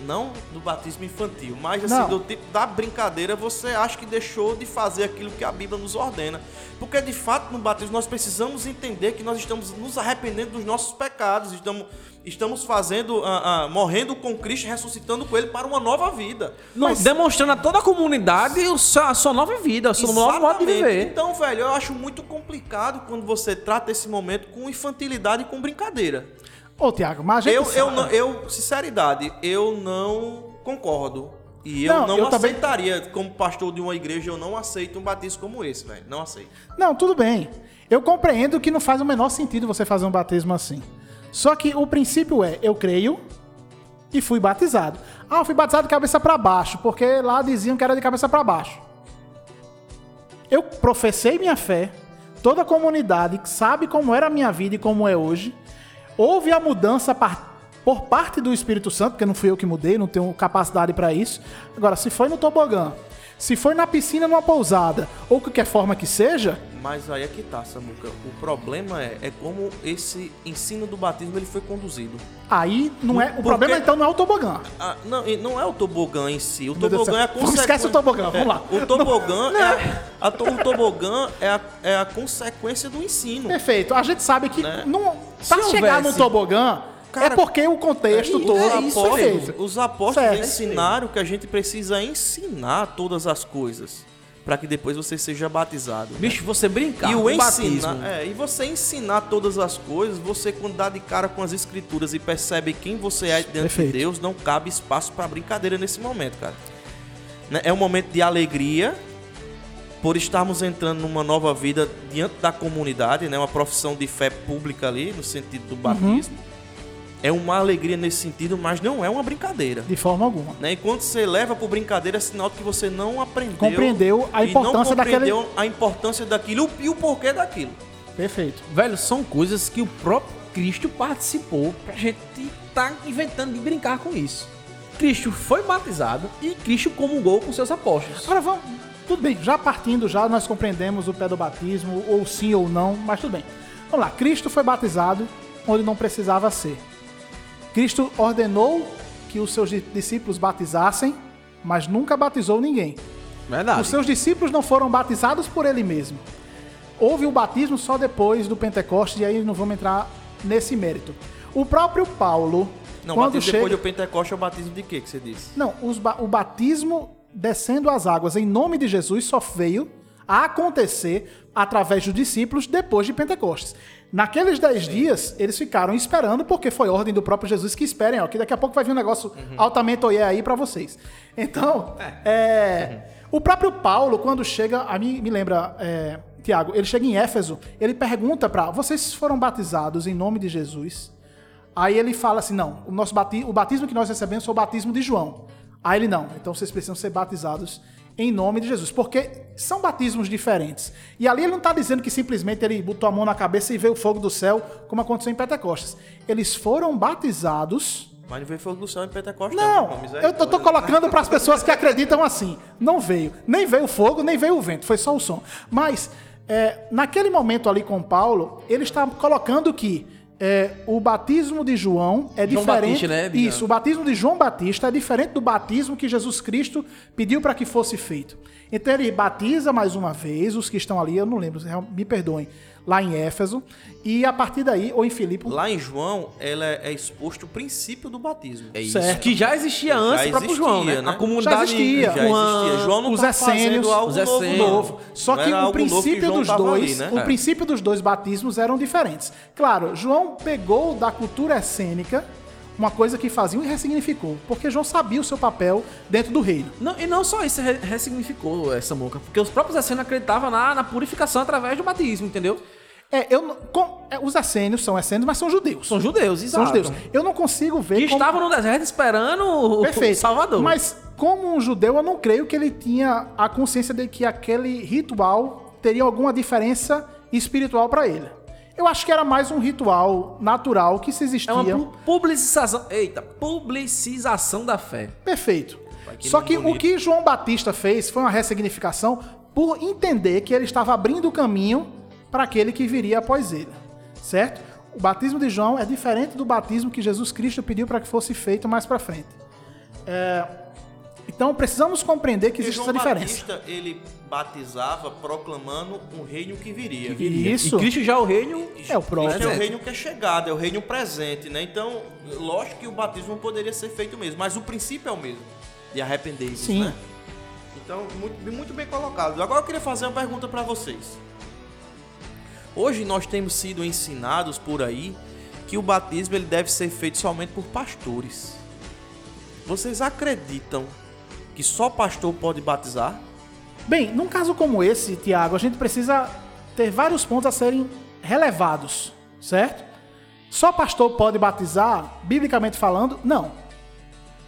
não do batismo infantil, mas assim, Não. do tipo da brincadeira, você acha que deixou de fazer aquilo que a Bíblia nos ordena. Porque, de fato, no batismo nós precisamos entender que nós estamos nos arrependendo dos nossos pecados, estamos, estamos fazendo, ah, ah, morrendo com Cristo, e ressuscitando com Ele para uma nova vida. Não, Mas- demonstrando a toda a comunidade o seu- a sua nova vida, o seu novo modo de viver. Então, velho, eu acho muito complicado quando você trata esse momento com infantilidade e com brincadeira. Ô, Tiago, mas a gente Eu, eu, sabe- não, eu, sinceridade, eu não concordo. E eu Não, não, eu também- aceitaria, como pastor de uma igreja, eu não aceito um batismo como esse, velho. Não aceito. Não, tudo bem. Eu compreendo que não faz o menor sentido você fazer um batismo assim. Só que o princípio é, eu creio e fui batizado. Ah, eu fui batizado de cabeça para baixo, porque lá diziam que era de cabeça para baixo. Eu professei minha fé, toda a comunidade sabe como era a minha vida e como é hoje. Houve a mudança por parte do Espírito Santo, porque não fui eu que mudei, não tenho capacidade para isso. Agora, se foi no tobogã, se foi na piscina numa pousada, ou qualquer forma que seja, Mas aí é que tá, Samuca. O problema é, é como esse ensino do batismo ele foi conduzido. aí não é. O Porque- problema então não é o tobogã. Ah, não, não é o tobogã em si. O Meu tobogã é a consequência. esquece o tobogã, vamos lá. O tobogã, é, a, a o tobogã é, a, é a consequência do ensino. Perfeito. A gente sabe que Né? não, pra Se chegar houvesse- no tobogã é Cara, porque o contexto Os todo. apóstolos, perfeito. os apóstolos Certo. ensinaram que a gente precisa ensinar todas as coisas para que depois você seja batizado. né? Bicho, você brincar e o batismo. é, e você ensinar todas as coisas, você quando dá de cara com as escrituras e percebe quem você é diante Perfeito. de Deus, não cabe espaço para brincadeira nesse momento, cara. Né? É um momento de alegria por estarmos entrando numa nova vida diante da comunidade, né? Uma profissão de fé pública ali no sentido do batismo. É uma alegria nesse sentido, mas não é uma brincadeira. De forma alguma. Né? E quando você leva por brincadeira, é sinal de que você não aprendeu. Compreendeu a e importância compreendeu a importância daquilo e o porquê daquilo. Perfeito. Velho, são coisas que o próprio Cristo participou pra gente tá inventando de brincar com isso. Cristo foi batizado e Cristo comungou com seus apóstolos. Agora vamos. Tudo bem, já partindo, já nós compreendemos o pé do batismo, ou sim ou não, mas tudo bem. Vamos lá, Cristo foi batizado onde não precisava ser. Cristo ordenou que os seus di- discípulos batizassem, mas nunca batizou ninguém. Verdade. Os seus discípulos não foram batizados por ele mesmo. Houve o batismo só depois do Pentecostes, e aí não vamos entrar nesse mérito. O próprio Paulo, Não, quando batismo chega... depois do Pentecoste é o batismo de quê que você disse? Não, os ba- o batismo descendo as águas em nome de Jesus só veio a acontecer através dos discípulos depois de Pentecostes. Naqueles dez dias, eles ficaram esperando, porque foi ordem do próprio Jesus que esperem, ó, que daqui a pouco vai vir um negócio altamente oiê aí pra vocês. Então, é, o próprio Paulo, quando chega, a mim me lembra, é, Tiago, ele chega em Éfeso, ele pergunta pra, vocês foram batizados em nome de Jesus? Aí ele fala assim: não, o, nosso bati o batismo que nós recebemos foi o batismo de João. Aí ele não, então vocês precisam ser batizados em nome de Jesus, porque são batismos diferentes. E ali ele não está dizendo que simplesmente ele botou a mão na cabeça e veio o fogo do céu, como aconteceu em Pentecostes. Eles foram batizados. Mas não veio fogo do céu em Pentecoste, Não, irmão, eu tô colocando para as pessoas que acreditam assim. Não veio. Nem veio o fogo, nem veio o vento, foi só o som. Mas, é, naquele momento ali com Paulo, ele está colocando que é, o batismo de João é João diferente. Batista, né, Bigão? Isso, o batismo de João Batista é diferente do batismo que Jesus Cristo pediu para que fosse feito. Então ele batiza mais uma vez os que estão ali, eu não lembro, me perdoem, lá em Éfeso, e a partir daí, ou em Filipe, Lá em João, ela é, exposto o princípio do batismo. É isso. Certo. Que já existia antes Já do próprio existia, João, né? né? A comunidade Já existia. Já existia. João não os tá essênios, algo os novo, essênios. novo. Só Não que o que princípio João dos dois, ali, né? o É. princípio dos dois batismos eram diferentes. Claro, João pegou da cultura essênica uma coisa que fazia e ressignificou, porque João sabia o seu papel dentro do reino. Não, e não só isso re- ressignificou essa moca, porque os próprios essênios acreditavam na, na purificação através do batismo, entendeu? É, eu com- é, os essênios são essênios, mas são judeus. São judeus, São exato. judeus. Eu não consigo ver Que como- estavam no deserto esperando o Perfeito. Salvador. Mas como um judeu, eu não creio que ele tinha a consciência de que aquele ritual teria alguma diferença espiritual para ele. Eu acho que era mais um ritual natural que se é existia. uma pu- publicização. Eita, publicização da fé. Perfeito. que Só nome que o bonito. que João Batista fez foi uma ressignificação por entender que ele estava abrindo o caminho para aquele que viria após ele. Certo? O batismo de João é diferente do batismo que Jesus Cristo pediu para que fosse feito mais para frente. É, Então precisamos compreender que existe João essa diferença. Batista, ele batizava proclamando um reino que viria. Isso. E Cristo já é o reino. É o próximo. Este é o reino que é chegado, é o reino presente, né? Então, lógico que o batismo poderia ser feito mesmo, mas o princípio é o mesmo, de arrepender-se, Sim. né? Então, muito, muito bem colocado. Agora eu queria fazer uma pergunta para vocês. Hoje nós temos sido ensinados por aí que o batismo ele deve ser feito somente por pastores. Vocês acreditam que só pastor pode batizar? Bem, num caso como esse, Tiago, a gente precisa ter vários pontos a serem relevados, certo? Só pastor pode batizar, biblicamente falando? Não.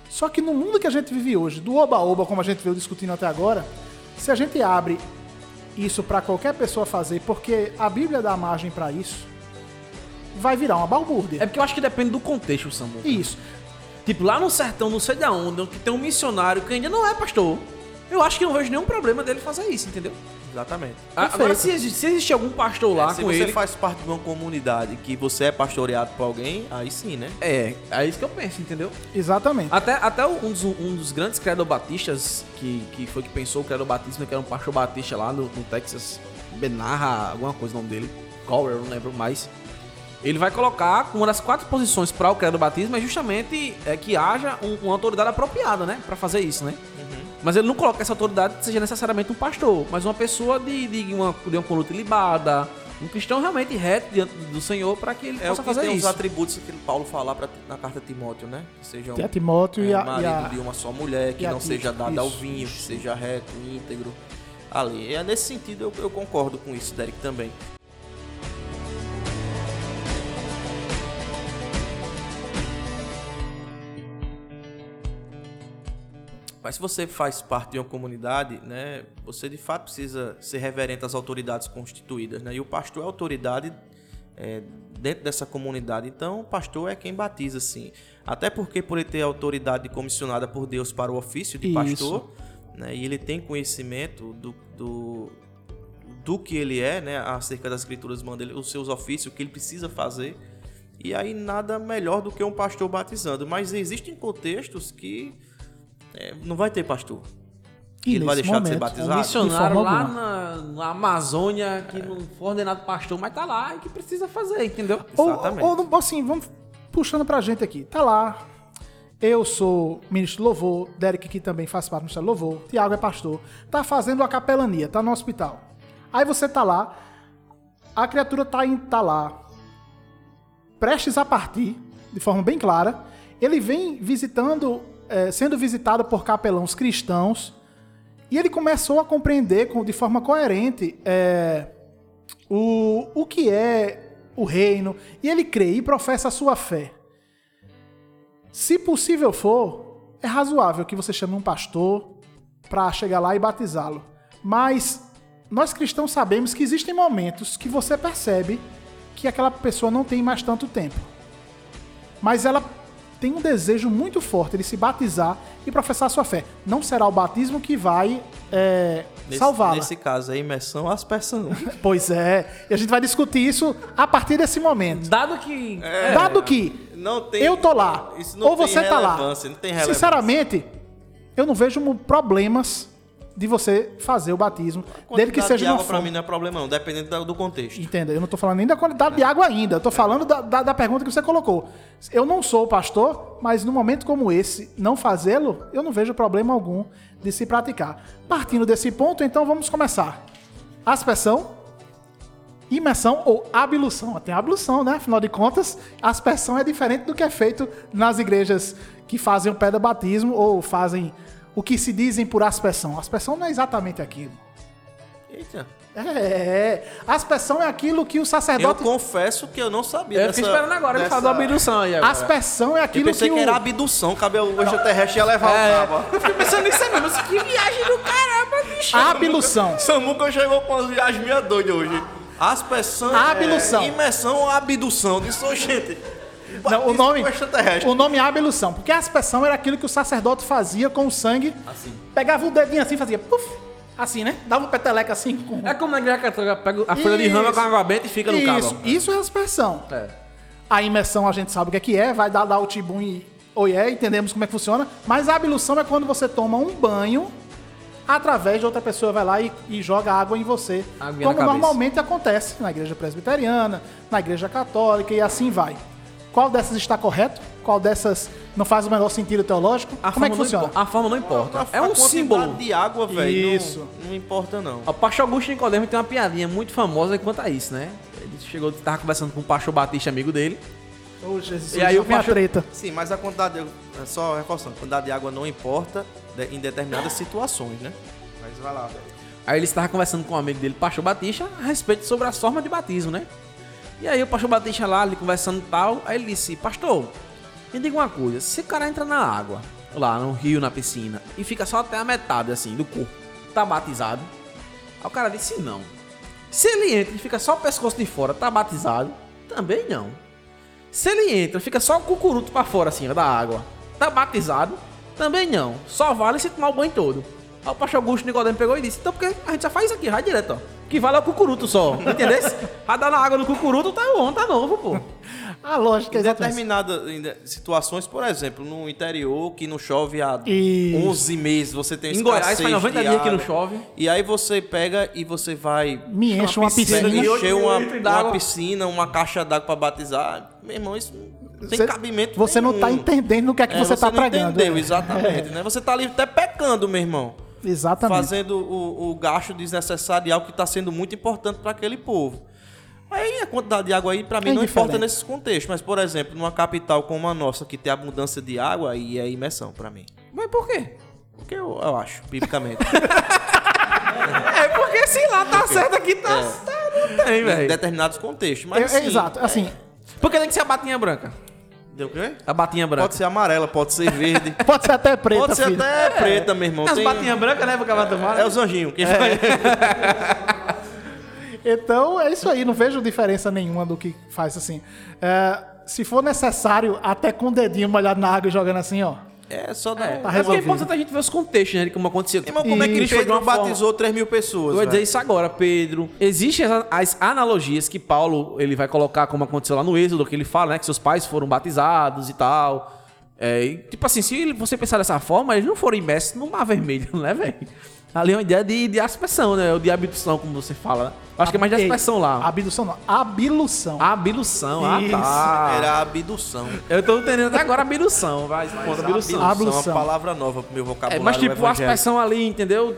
Só que no mundo que a gente vive hoje, do oba-oba, como a gente veio discutindo até agora, se a gente abre isso para qualquer pessoa fazer, porque a Bíblia dá margem para isso, vai virar uma balbúrdia. É porque eu acho que depende do contexto, Samu. Isso. Tipo, lá no sertão, não sei de onde, que tem um missionário que ainda não é pastor. Eu acho que não vejo nenhum problema dele fazer isso, entendeu? Exatamente. Perfeito. Agora, se, exi- se existe algum pastor lá É, se com você ele. faz parte de uma comunidade que você é pastoreado por alguém, aí sim, né? É, é isso que eu penso, entendeu? Exatamente. Até, até um, dos, um dos grandes credobatistas, que, que foi que pensou o credobatismo, que era um pastor batista lá no, no Texas, Benarra, alguma coisa o nome dele, Gower, eu não lembro mais. Ele vai colocar uma das quatro posições para o credobatismo é justamente é, que haja um- uma autoridade apropriada, né? Para fazer isso, né? Mas ele não coloca que essa autoridade seja necessariamente um pastor, mas uma pessoa de, de, uma, de uma conduta ilibada, um cristão realmente reto diante do Senhor para que ele É o possa que fazer tem isso. os atributos que Paulo fala pra, na carta a Timóteo, né? Que sejam Tem a Timóteo e é, a- e marido a- de uma só mulher, que e a não seja dado ao isso. vinho, que seja reto, íntegro. Ali. É nesse sentido eu, eu concordo com isso, Derek, também. Mas se você faz parte de uma comunidade, né, você de fato precisa ser reverente às autoridades constituídas, né? E o pastor é autoridade é, dentro dessa comunidade. Então, o pastor é quem batiza, sim. Até porque por ele ter autoridade comissionada por Deus para o ofício de Isso. pastor, né? E ele tem conhecimento do, do, do que ele é, né? Acerca das escrituras, manda ele, os seus ofícios, o que ele precisa fazer. E aí nada melhor do que um pastor batizando. Mas existem contextos que é, não vai ter pastor. E ele vai deixar de ser momento, batizado? Um missionário lá na, na Amazônia que não foi ordenado pastor, mas tá lá e que precisa fazer, entendeu? Ou, Exatamente. ou, assim, vamos puxando pra gente aqui. Tá lá. Eu sou ministro louvor, Derek aqui também faz parte do ministério louvor, Tiago é pastor. Tá fazendo a capelania, tá no hospital. Aí você tá lá, a criatura tá, em, tá lá, prestes a partir, de forma bem clara. Ele vem visitando, eh, sendo visitado por capelãos cristãos, e ele começou a compreender com- de forma coerente eh, o, o que é o reino, e ele crê e professa a sua fé. Se possível for, é razoável que você chame um pastor para chegar lá e batizá-lo. Mas nós cristãos sabemos que existem momentos que você percebe que aquela pessoa não tem mais tanto tempo. Mas ela tem um desejo muito forte de se batizar e professar a sua fé. Não será o batismo que vai é, Nesse, salvá-la. nesse caso, a imersão ou aspersão. Pois é. E a gente vai discutir isso a partir desse momento. Dado que. É. Dado que Não tem. eu tô lá, Isso não ou tem você tá lá. Sinceramente, eu não vejo problemas de você fazer o batismo, desde que seja de água pra forma. mim não é problema, não, dependendo do contexto. Entenda, eu não tô falando nem da quantidade de água ainda, eu tô falando da, da, da pergunta que você colocou. Eu não sou pastor, mas num momento como esse, não fazê-lo, eu não vejo problema algum de se praticar. Partindo desse ponto, então vamos começar. Aspersão, imersão ou ablução. Tem ablução, né? Afinal de contas, aspersão é diferente do que é feito nas igrejas que fazem o pé do batismo ou fazem o que se dizem por aspersão. Aspersão não é exatamente aquilo. Eita. É, aspersão é aquilo que o Eu sacerdote. confesso que eu não sabia Eu dessa... fiquei esperando agora ele dessa- falar da abdução aí agora. Aspersão é Eu aquilo pensei que, que, o... era abdução, cabe o extraterrestre ia levar É, o cabo. eu fiquei pensando nisso aí mesmo. Que viagem do caramba, bicho. ablução. Samuca chegou com umas viagens minha doida hoje. Aspersão, Abdução. É, imersão ou abdução. Disse, ô, gente... Não, o nome, extraterrestre. o nome é ablução, porque a aspersão era aquilo que o sacerdote fazia com o sangue. Assim. Pegava o dedinho assim, fazia puf, assim, né? Dava um peteleca assim com É como na igreja católica, pega a folha de rama com água benta e fica no isso, cabo. isso é aspersão. É. A imersão a gente sabe o que é que é, vai dar, dar o tibum e oié, entendemos como é que funciona. Mas a ablução é quando você toma um banho através de outra pessoa vai lá e, e joga água em você. Na como normalmente acontece na igreja presbiteriana, na igreja católica e assim vai. Qual dessas está correto? Qual dessas não faz o menor sentido teológico? A como é que forma funciona? A forma não importa. A- é a um quantidade símbolo. de água, velho. Isso. Não, não importa, não. O pastor Augusto Nicodemo tem uma piadinha muito famosa quanto a isso, né? Ele chegou, tava conversando com o pastor Batista, amigo dele. Ô, Jesus, E aí eu uma acho- treta. Sim, mas a quantidade, de, só reforçando, a quantidade de água não importa em determinadas situações, né? Mas vai lá, velho. Aí ele estava conversando com um amigo dele, pastor Batista, a respeito sobre as formas de batismo, né? E aí o pastor Batista lá, ele conversando e tal, aí ele disse, pastor, me diga uma coisa, se o cara entra na água, lá no rio, na piscina, e fica só até a metade, assim, do corpo, tá batizado? Aí o cara disse, não. Se ele entra e fica só o pescoço de fora, tá batizado? Também não. Se ele entra, fica só o cucuruto pra fora, assim, da água. Tá batizado? Também não. Só vale se tomar o banho todo. Aí o pastor Augusto Nicodemo pegou e disse, então porque a gente já faz isso aqui, vai direto, ó. Que vale é o cucuruto só, entendeu? Vai dar na água no cucuruto, tá bom, tá novo, pô. A lógica é determinadas situações, por exemplo, no interior, que não chove há Isso. 11 meses, você tem Em Goiás faz 90 de dias que não chove. E aí você pega e você vai... Me enche uma piscina. Vai encher uma, uma piscina, uma caixa d'água pra batizar. Meu irmão, isso não tem Você- cabimento Você não nenhum. tá entendendo o que é que É, você, tá não pregando. entendeu, é. exatamente, né? Você tá ali até pecando, meu irmão. Exatamente. Fazendo o, o gasto desnecessário de algo que está sendo muito importante para aquele povo. Aí a quantidade de água aí, para mim, É não importa nesses contextos. Mas, por exemplo, numa capital como a nossa, que tem abundância de água, aí é imersão para mim. Mas por quê? Porque eu, eu acho, biblicamente. É porque se lá tá certo aqui, tá, tá não tem, em velho. determinados contextos. É, Mas, é, assim, exato. Assim, Porque tem que ser a batinha branca. Deu o quê? A batinha branca. Pode ser amarela, pode ser verde. pode ser até preta, pode ser filho. até preta, meu irmão. As Tem- batinhas brancas, né? Porque ela vai tomar. É os anjinhos. Quem vai... Então é isso aí, não vejo diferença nenhuma do que faz assim. É, se for necessário, até com o dedinho molhado na água e jogando assim, ó. É só dar... É, um- é porque é importante a gente ver os contextos, né? De como aconteceu. Irmão, como é que. Pedro uma forma- batizou 3 mil pessoas? Eu ia dizer isso agora, Pedro. Existem as, as analogias que Paulo ele vai colocar como aconteceu lá no Êxodo, que ele fala, né? Que seus pais foram batizados e tal. É, e, tipo assim, se você pensar dessa forma, eles não foram imersos no mar vermelho, né, velho? Ali é uma ideia de, de aspersão, né? Ou de abdução, como você fala, né? Acho que é mais de aspersão lá. Abdução não, abilução. Abdução, ah Isso. tá. Era a abdução. Eu tô entendendo até agora abdução, vai, conta abdução. Abdução. É uma palavra nova pro meu É, vocabulário. mas tipo, aspersão ali, entendeu?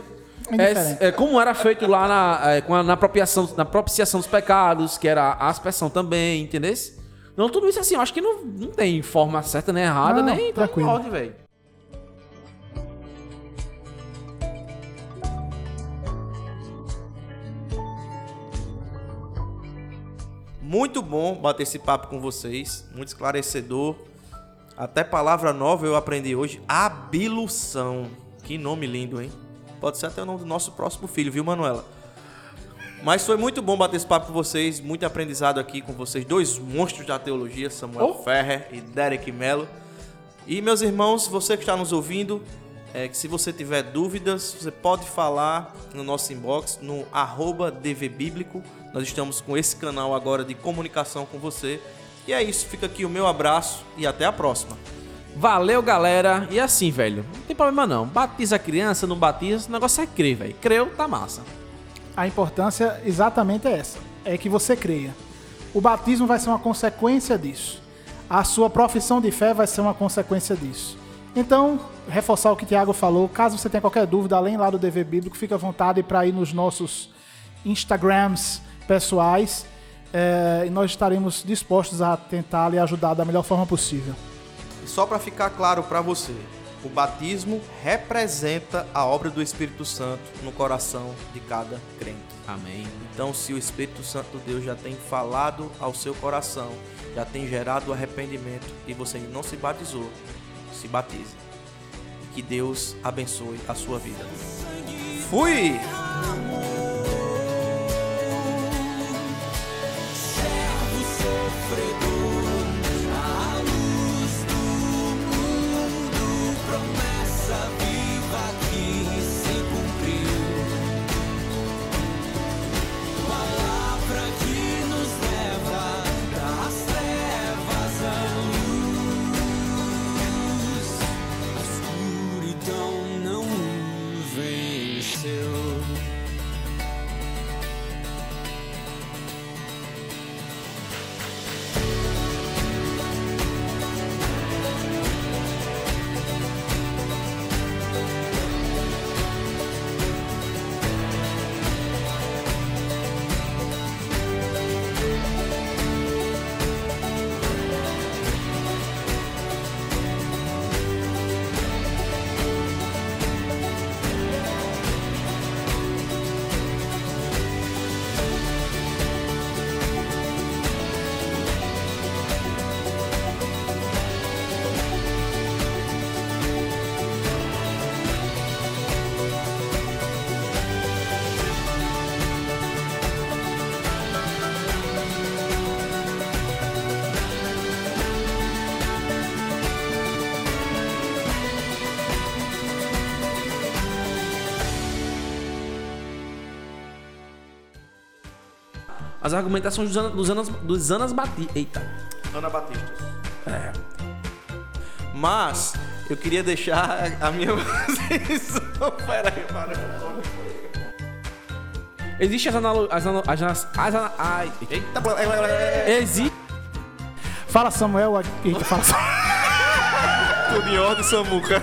Indiferente. É, é como era feito lá na, é, com a- na, apropriação, na propiciação dos pecados, que era a aspersão também, entendeu? Não, tudo isso assim, eu acho que não, não tem forma certa nem errada, Não, nem tranquilo. ordem, velho. Muito bom bater esse papo com vocês, muito esclarecedor. Até palavra nova eu aprendi hoje, abilução. Que nome lindo, hein? Pode ser até o nome do nosso próximo filho, viu, Manuela? Mas foi muito bom bater esse papo com vocês, muito aprendizado aqui com vocês, dois monstros da teologia, Samuel Oh. Ferrer e Derek Mello. E meus irmãos, você que está nos ouvindo, é, que se você tiver dúvidas, você pode falar no nosso inbox, no arroba DVBíblico. Nós estamos com esse canal agora de comunicação com você. E é isso, fica aqui o meu abraço e até a próxima. Valeu, galera. E assim, velho, não tem problema não. Batiza a criança, não batiza, o negócio é crer, velho. Creu, tá massa. A importância exatamente é essa: é que você creia. O batismo vai ser uma consequência disso. A sua profissão de fé vai ser uma consequência disso. Então, reforçar o que o Tiago falou, caso você tenha qualquer dúvida, além lá do DV Bíblico, fique à vontade para ir nos nossos Instagrams pessoais eh, e nós estaremos dispostos a tentar lhe ajudar da melhor forma possível. E só para ficar claro para você, o batismo representa a obra do Espírito Santo no coração de cada crente. Amém. Então, se o Espírito Santo de Deus já tem falado ao seu coração, já tem gerado arrependimento e você ainda não se batizou, se batize. E que Deus abençoe a sua vida. Fui! siempre as argumentações dos, Ana- dos, Anas, dos Anas Bati. Eita. Ana Batista. É. Mas eu queria deixar a minha posição. Pera aí, para. Existe as analo... As. As, as, as, ai, Eita, Existe. Fala Samuel. Eita, fala Samuel. tudo em ordem, Samuca.